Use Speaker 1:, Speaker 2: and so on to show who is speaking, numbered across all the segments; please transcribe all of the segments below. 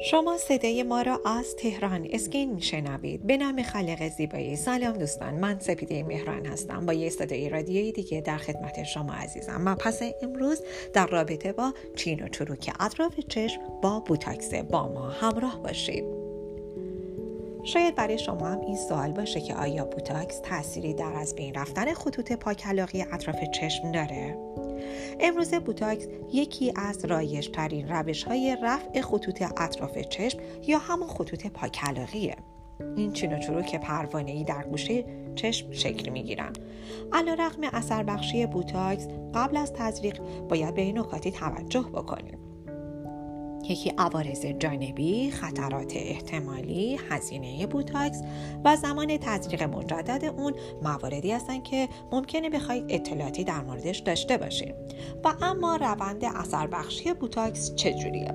Speaker 1: شما صدای ما را از تهران skin میشنوید. به نام خالق زیبایی. سلام دوستان. من سپیده مهران هستم. با یه صدای رادیویی دیگه در خدمت شما عزیزم. و پس امروز در رابطه با چین و چروک اطراف چشم با بوتاکس با ما همراه باشید. شاید برای شما هم این سوال باشه که آیا بوتاکس تأثیری در از بین رفتن خطوط پا کلاغی اطراف چشم داره؟ امروز بوتاکس یکی از رایج ترین روش های رفع خطوط اطراف چشم یا همون خطوط پا کلاغیه این چین و چروک پروانه ای در گوشه چشم شکل می گیرن. علی‌رغم اثر بخشی بوتاکس قبل از تزریق باید به این نکاتی توجه بکنیم. یکی عوارض جانبی، خطرات احتمالی، هزینه بوتاکس و زمان تزریق مجدد اون مواردی هستن که ممکنه بخواید اطلاعاتی در موردش داشته باشید. و اما روند اثر بخشی بوتاکس چجوریه؟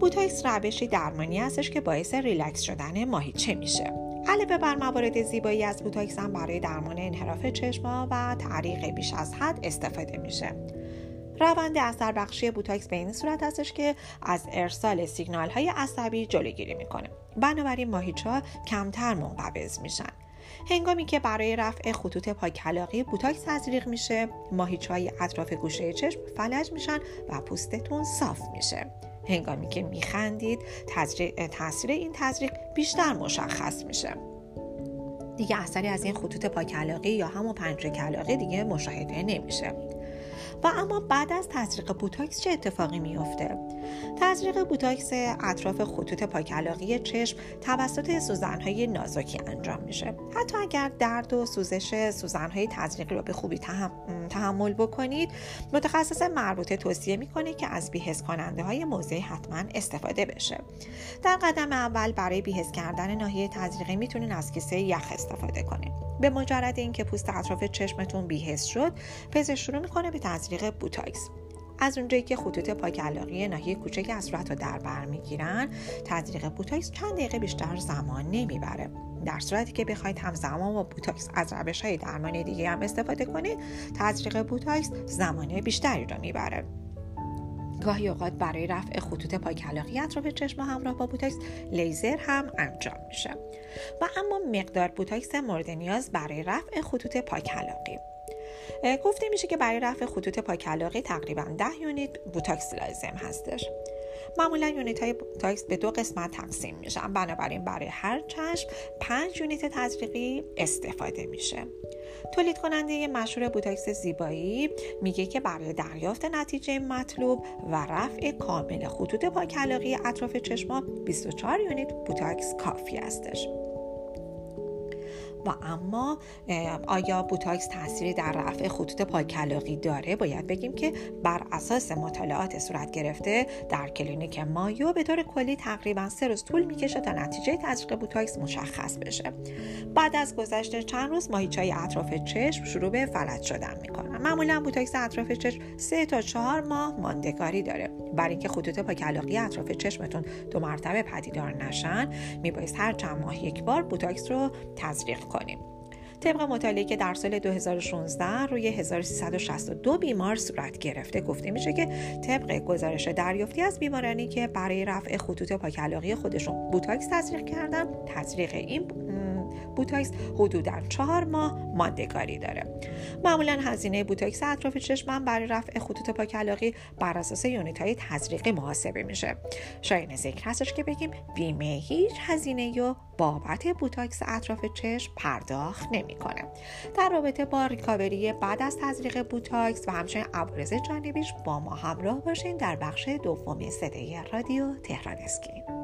Speaker 1: بوتاکس روشی درمانی هستش که باعث ریلکس شدن ماهیچه میشه. علاوه بر موارد زیبایی از بوتاکس هم برای درمان انحراف چشما و تعریق بیش از حد استفاده میشه. روند اثر بخشی بوتاکس به این صورت هستش که از ارسال سیگنال های عصبی جلوگیری می‌کنه. بنابراین ماهیچه کمتر منقبض میشن. هنگامی که برای رفع خطوط پا کلاغی بوتاکس تزریق میشه ماهیچه های اطراف گوشه چشم فلج میشن و پوستتون صاف میشه. هنگامی که میخندید تاثیر این تزریق بیشتر مشخص میشه. دیگه اثری از این خطوط پا کلاغی یا همون پنجه کلاغی دیگه مشاهده نمیشه. و اما بعد از تزریق بوتاکس چه اتفاقی میافته؟ تزریق بوتاکس اطراف خطوط پاکلاقی چشم توسط سوزنهای نازکی انجام میشه. حتی اگر درد و سوزش سوزنهای تزریقی رو به خوبی تحمل بکنید متخصص مربوطه توصیه می‌کنه که از بیهس کننده های موضعی حتما استفاده بشه. در قدم اول برای بیهس کردن ناحیه تزریقی می‌تونین از کیسه یخ استفاده کنید به مجرد اینکه پوست اطراف چشمتون بیهس شد پزشک شروع می‌کنه به تزریق بوتاکس. از اونجایی که خطوط پا کلاغی ناحیه کوچک از صورت رو در بر می‌گیرن تزریق بوتاکس چند دقیقه بیشتر زمان نمی‌بره. در صورتی که بخواید همزمان با بوتاکس از روش های درمانی دیگه هم استفاده کنید تزریق بوتاکس زمان بیشتری رو می‌بره. گاهی اوقات برای رفع خطوط پا کلاغی اطراف چشم همراه با بوتاکس لیزر هم انجام میشه. و اما مقدار بوتاکس مورد نیاز برای رفع خطوط پا کلاغی گفته میشه که برای رفع خطوط پا کلاغی تقریبا 10 unit بوتاکس لازم هستش. معمولا unit های بوتاکس به دو قسمت تقسیم میشن. بنابراین برای هر چشم 5 unit تزریقی استفاده میشه. تولید کننده مشهور بوتاکس زیبایی میگه که برای دریافت نتیجه مطلوب و رفع کامل خطوط پا کلاغی اطراف چشما 24 unit بوتاکس کافی هستش. و اما آیا بوتاکس تاثیری در رفع خطوط پا کلاغی داره؟ باید بگیم که بر اساس مطالعات صورت گرفته در کلینیک مایو به طور کلی تقریبا سه روز طول می‌کشه تا نتیجه تزریق بوتاکس مشخص بشه. بعد از گذشت چند روز ماهیچه‌های اطراف چشم شروع به فلج شدن می‌کنن. معمولا بوتاکس اطراف چشم سه تا چهار ماه ماندگاری داره. برای اینکه خطوط پا کلاغی اطراف چشمتون دو مرتبه پدیدار نشن میبایست هر چند ماه یک بار بوتاکس رو تزریق کنیم طبق مطالعه که در سال 2016 روی 1362 بیمار صورت گرفته گفته میشه که طبق گزارش دریافتی از بیمارانی که برای رفع خطوط پاکلاغی خودشون بوتاکس تزریق کردن تزریق این بوتاکس حدودا چهار ماه ماندگاری داره. معمولا هزینه بوتاکس اطراف چشم برای رفع خطوط پاکلاغی بر اساس unit های تزریقی محاسبه میشه. شایان ذکر هستش که بگیم بیمه هیچ هزینه‌ای بابت بوتاکس اطراف چشم پرداخت نمی‌کنه. در رابطه با ریکاوری بعد از تزریق بوتاکس و همچنین عوارض جانبیش با ما همراه باشین در بخش دوم صدای رادیو تهران Skin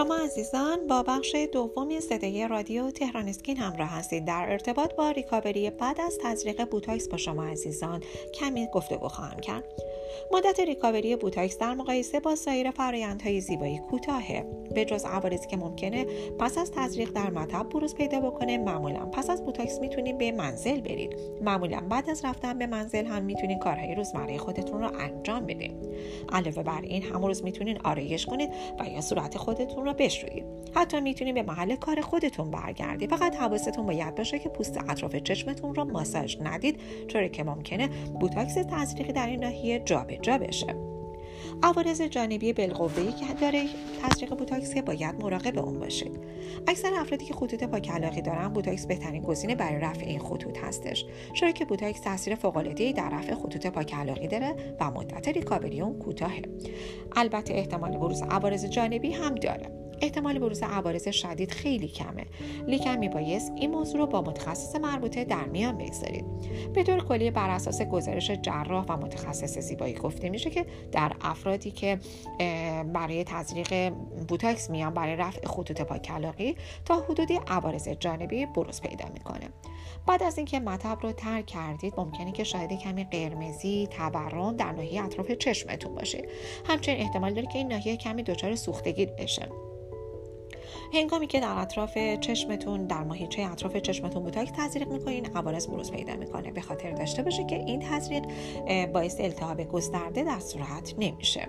Speaker 1: شما عزیزان با بخش دوم صدای رادیو تهران Skin همراه هستید. در ارتباط با ریکاوری بعد از تزریق بوتاکس با شما عزیزان کمی گفتگو خواهم کرد. مدت ریکاوری بوتاکس در مقایسه با سایر فرایندهای زیبایی کوتاهه. به جز عوارضی که ممکنه پس از تزریق در مطب بروز پیدا بکنه معمولا پس از بوتاکس می‌تونید به منزل برید. معمولا بعد از رفتن به منزل هم می‌تونید کارهای روزمره خودتون رو انجام بدید. علاوه بر این همان روز می‌تونید آرایش کنید و یا صورت خودتون رو بشویید. حتی می‌تونید به محل کار خودتون برگردید. فقط حواستون باید باشه که پوست اطراف چشمتون رو ماساژ ندید چرا که ممکنه بوتاکس تزریقی در این ناحیه جابجا بشه. عوارض جانبی بالقوه‌ای که داره تزریق بوتاکس باید مراقب اون باشید اکثر افرادی که خطوط پاکلاغی دارن بوتاکس بهترین گزینه برای رفع این خطوط هستش. چرا که بوتاکس تاثیر فوق‌العاده‌ای در رفع خطوط پاکلاغی داره و مدت ریکاوری اون کوتاهه. البته احتمال بروز عوارض جانبی هم داره. احتمال بروز عوارض شدید خیلی کمه. لیکن میبایست این موضوع رو با متخصص مربوطه در میان بگذارید به طور کلی بر اساس گزارش جراح و متخصص زیبایی گفته میشه که در افرادی که برای تزریق بوتاکس میان برای رفع خطوط پاکلاغی تا حدودی عوارض جانبی بروز پیدا می‌کنه. بعد از اینکه مطب رو ترک کردید ممکنه که شاید کمی قرمزی تورم در ناحیه اطراف چشمتون باشه. همچنین احتمال داره که این ناحیه کمی دچار سوختگی بشه. هنگامی که در اطراف چشمتون در ماهیچه اطراف چشمتون بوتاکس تزریق می‌کنین عوارض بروز پیدا می‌کنه. به خاطر داشته باشه که این تزریق باعث التهاب گسترده در صورت نمیشه.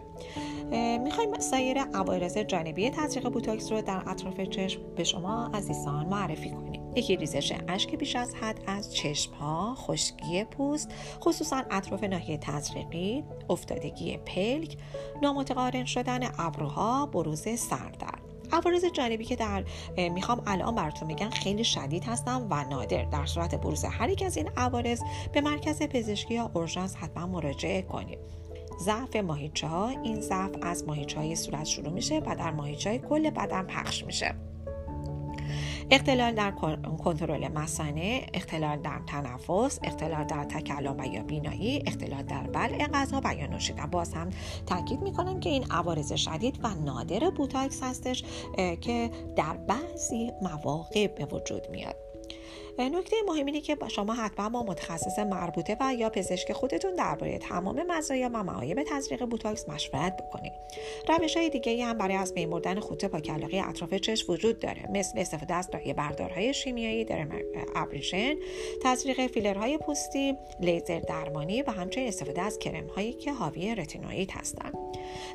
Speaker 1: می‌خوایم سایر عوارض جانبی تزریق بوتاکس رو در اطراف چشم به شما عزیزان معرفی کنیم. یکی ریزش اشک بیش از حد از چشم ها خشکی پوست خصوصا اطراف ناحیه تزریقی افتادگی پلک نامتقارن شدن ابروها بروز سردرد. عوارض جانبی که در می‌خوام الان براتون میگن خیلی شدید هستن و نادر. در صورت بروز هر یک از این عوارض به مرکز پزشکی یا اورژانس حتما مراجعه کنید. ضعف ماهیچه ها این ضعف از ماهیچه های صورت شروع میشه و در ماهیچه های کل بدن پخش میشه. اختلال در کنترل مثانه اختلال در تنفس اختلال در تکلم و یا بینایی اختلال در بلع غذا و یا نوشیدن. باز هم تاکید می‌کنم که این عوارض شدید و نادر بوتاکس هستش که در بعضی مواقع به وجود میاد. نکته مهم اینه که شما حتما با متخصص مربوطه و یا پزشک خودتون درباره تمام مزایا و معایب تزریق بوتاکس مشورت بکنید. روش های دیگه هم برای از بین بردن خطوط پاکلاغی اطراف چشم وجود داره. مثل استفاده از لایه بردارهای شیمیایی dermabrasion تزریق فیلرهای پوستی لیزر درمانی و همچنین استفاده از کرم هایی که حاوی رتینوئید هستند.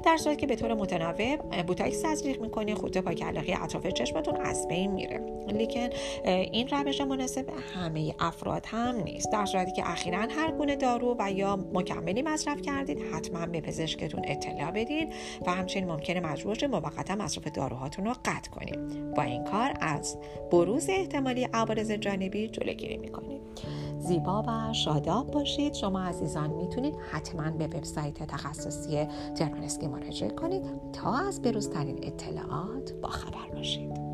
Speaker 1: در صورتی که به طور متناوب بوتاکس تزریق می‌کنید خطوط پاکلاغی اطراف چشمتون از بین میره. لیکن این روش مناسب همه افراد هم نیست. در صورتی که اخیرا هر گونه دارو و یا مکملی مصرف کردید حتما به پزشکتون اطلاع بدید و همچنین ممکنه مجبور موقتا مصرف داروهاتون رو قطع کنید. با این کار از بروز احتمالی عوارض جانبی جلوگیری می‌کنید. زیبا و شاداب باشید. شما عزیزان می‌تونید حتما به وبسایت تخصصی تهران اسکی مراجعه کنید تا از بروزترین اطلاعات با خبر باشید.